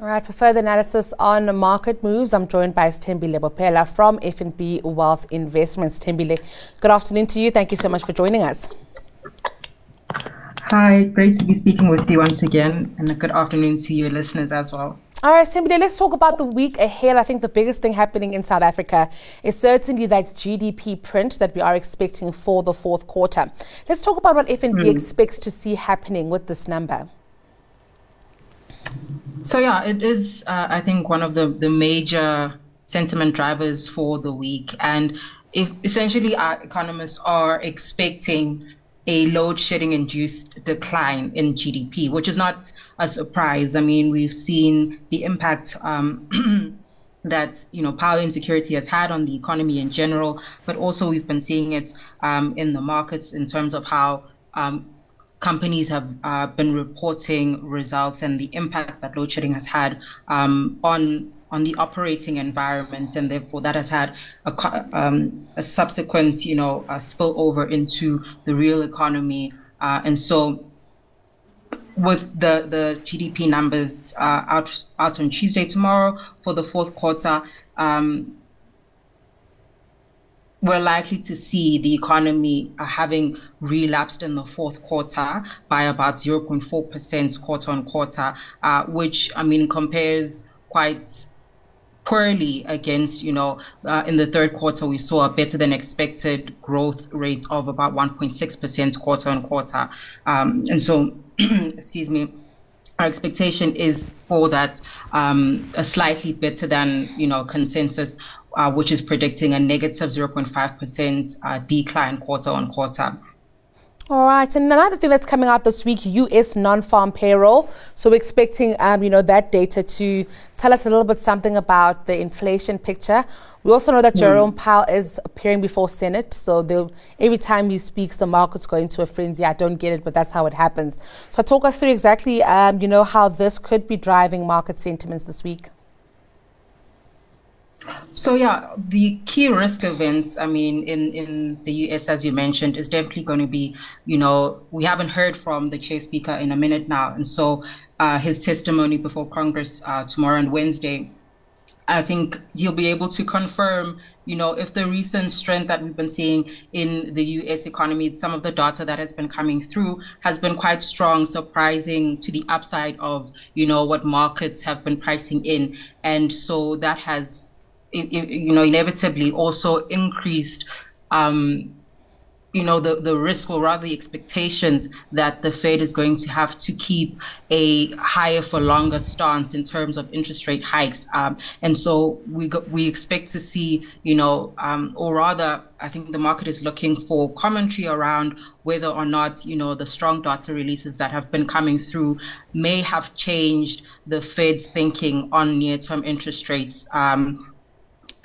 All right, for further analysis on market moves, I'm joined by Stembile Bopela from FNB Wealth Investments. Stembile, good afternoon to you. Thank you so much for joining us. Hi, great to be speaking with you once again, and a good afternoon to your listeners as well. All right, Stembile, let's talk about the week ahead. I think the biggest thing happening in South Africa is certainly that GDP print that we are expecting for the fourth quarter. Let's talk about what FNB mm. expects to see happening with this number. So yeah, it is. Uh, I think one of the the major sentiment drivers for the week, and if essentially our economists are expecting a load shedding induced decline in GDP, which is not a surprise. I mean, we've seen the impact. Um, that you know power insecurity has had on the economy in general, but also we've been seeing it um, in the markets in terms of how um, companies have uh, been reporting results and the impact that load shedding has had um, on on the operating environment, and therefore that has had a, um, a subsequent, you know, spill over into the real economy. Uh, and so, with the the GDP numbers uh, out out on Tuesday tomorrow for the fourth quarter, um, we're likely to see the economy uh, having relapsed in the fourth quarter by about 0.4% quarter on quarter, uh, which, I mean, compares quite poorly against, you know, uh, in the third quarter, we saw a better than expected growth rate of about 1.6% quarter on quarter. Um, and so, excuse me, our expectation is for that um, a slightly better than, you know, consensus uh, which is predicting a negative 0.5% uh, decline quarter on quarter. All right, and another thing that's coming out this week, U.S. non-farm payroll. So we're expecting, um, you know, that data to tell us a little bit something about the inflation picture. We also know that mm. Jerome Powell is appearing before Senate, so every time he speaks, the market's go into a frenzy. I don't get it, but that's how it happens. So talk us through exactly, um, you know, how this could be driving market sentiments this week. So yeah, the key risk events, I mean, in, in the US, as you mentioned, is definitely going to be, you know, we haven't heard from the chair speaker in a minute now. And so uh, his testimony before Congress uh, tomorrow and Wednesday, I think he'll be able to confirm, you know, if the recent strength that we've been seeing in the US economy, some of the data that has been coming through has been quite strong, surprising to the upside of, you know, what markets have been pricing in. And so that has you know, inevitably also increased, um, you know, the, the risk or rather the expectations that the Fed is going to have to keep a higher for longer stance in terms of interest rate hikes. Um, and so we go, we expect to see, you know, um, or rather, I think the market is looking for commentary around whether or not, you know, the strong data releases that have been coming through may have changed the Fed's thinking on near-term interest rates. Um,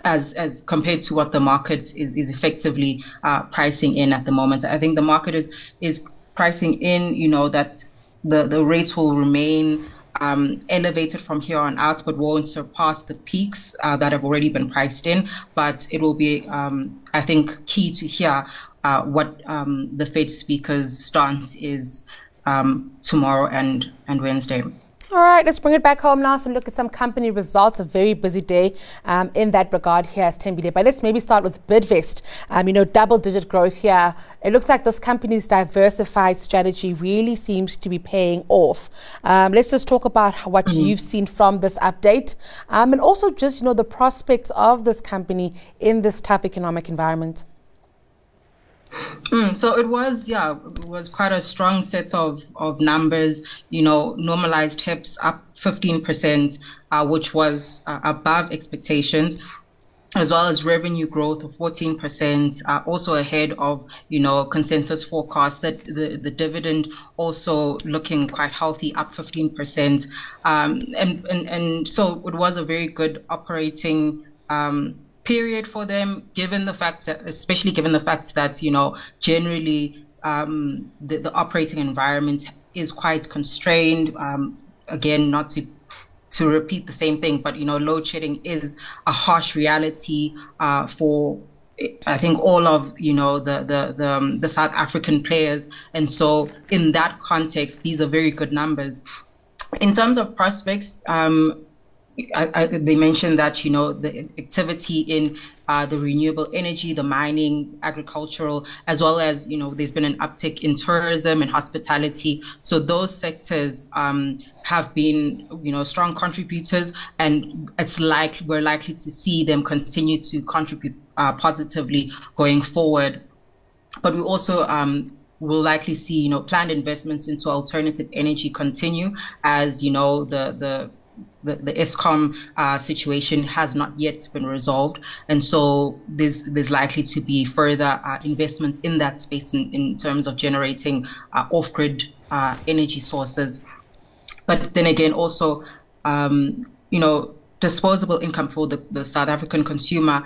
as as compared to what the market is is effectively uh, pricing in at the moment. I think the market is is pricing in, you know, that the the rates will remain um, elevated from here on out, but won't surpass the peaks uh, that have already been priced in. But it will be, um, I think, key to hear uh, what um, the Fed speaker's stance is um, tomorrow and and Wednesday. All right, let's bring it back home now. So look at some company results. A very busy day um, in that regard here as Tembile. But let's maybe start with Bidvest. Um, you know, double-digit growth here. It looks like this company's diversified strategy really seems to be paying off. Um, let's just talk about what mm-hmm. you've seen from this update, um, and also just you know the prospects of this company in this tough economic environment. Mm, so it was, yeah, it was quite a strong set of, of numbers. You know, normalized HEPS up 15%, uh, which was uh, above expectations as well as revenue growth of 14%, uh, also ahead of, you know, consensus forecast that the, the dividend also looking quite healthy, up 15%. Um, and, and, and so it was a very good operating um, period for them, given the fact that, especially given the fact that, you know, generally um, the, the, operating environment is quite constrained. Um, again, not to to repeat the same thing, but you know, load shedding is a harsh reality uh, for I think all of you know the the the, um, the South African players, and so in that context, these are very good numbers In terms of prospects, um, I, I, they mentioned that you know the activity in uh, the renewable energy, the mining, agricultural, as well as you know there's been an uptick in tourism and hospitality. So those sectors um, have been you know strong contributors, and it's like we're likely to see them continue to contribute uh, positively going forward. But we also um, will likely see you know planned investments into alternative energy continue as you know the the the, the Eskom uh, situation has not yet been resolved, and so there's there's likely to be further uh, investments in that space in, in terms of generating uh, off-grid uh, energy sources. But then again, also, um, you know, disposable income for the, the South African consumer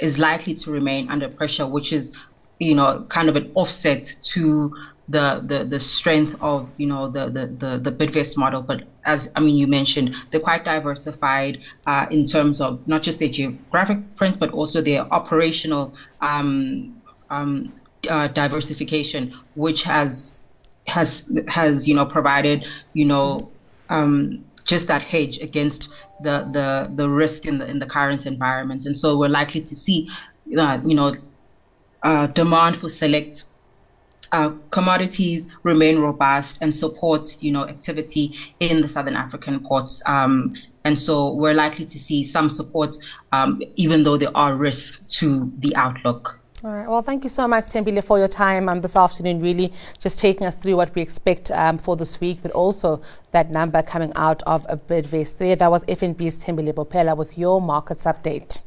is likely to remain under pressure, which is, you know, kind of an offset to the the the strength of you know the the the, the Bidvest model. But as I mean, you mentioned they're quite diversified uh, in terms of not just their geographic prints, but also their operational um, um, uh, diversification, which has has has you know provided you know um, just that hedge against the the the risk in the in the current environment. And so we're likely to see uh, you know uh, demand for select uh, commodities remain robust and support, you know, activity in the Southern African ports. Um, and so we're likely to see some support, um, even though there are risks to the outlook. All right. Well, thank you so much, Thembile, for your time um, this afternoon, really just taking us through what we expect um, for this week, but also that number coming out of a Bidvest there. That was FNB's Thembile Bopela with your markets update.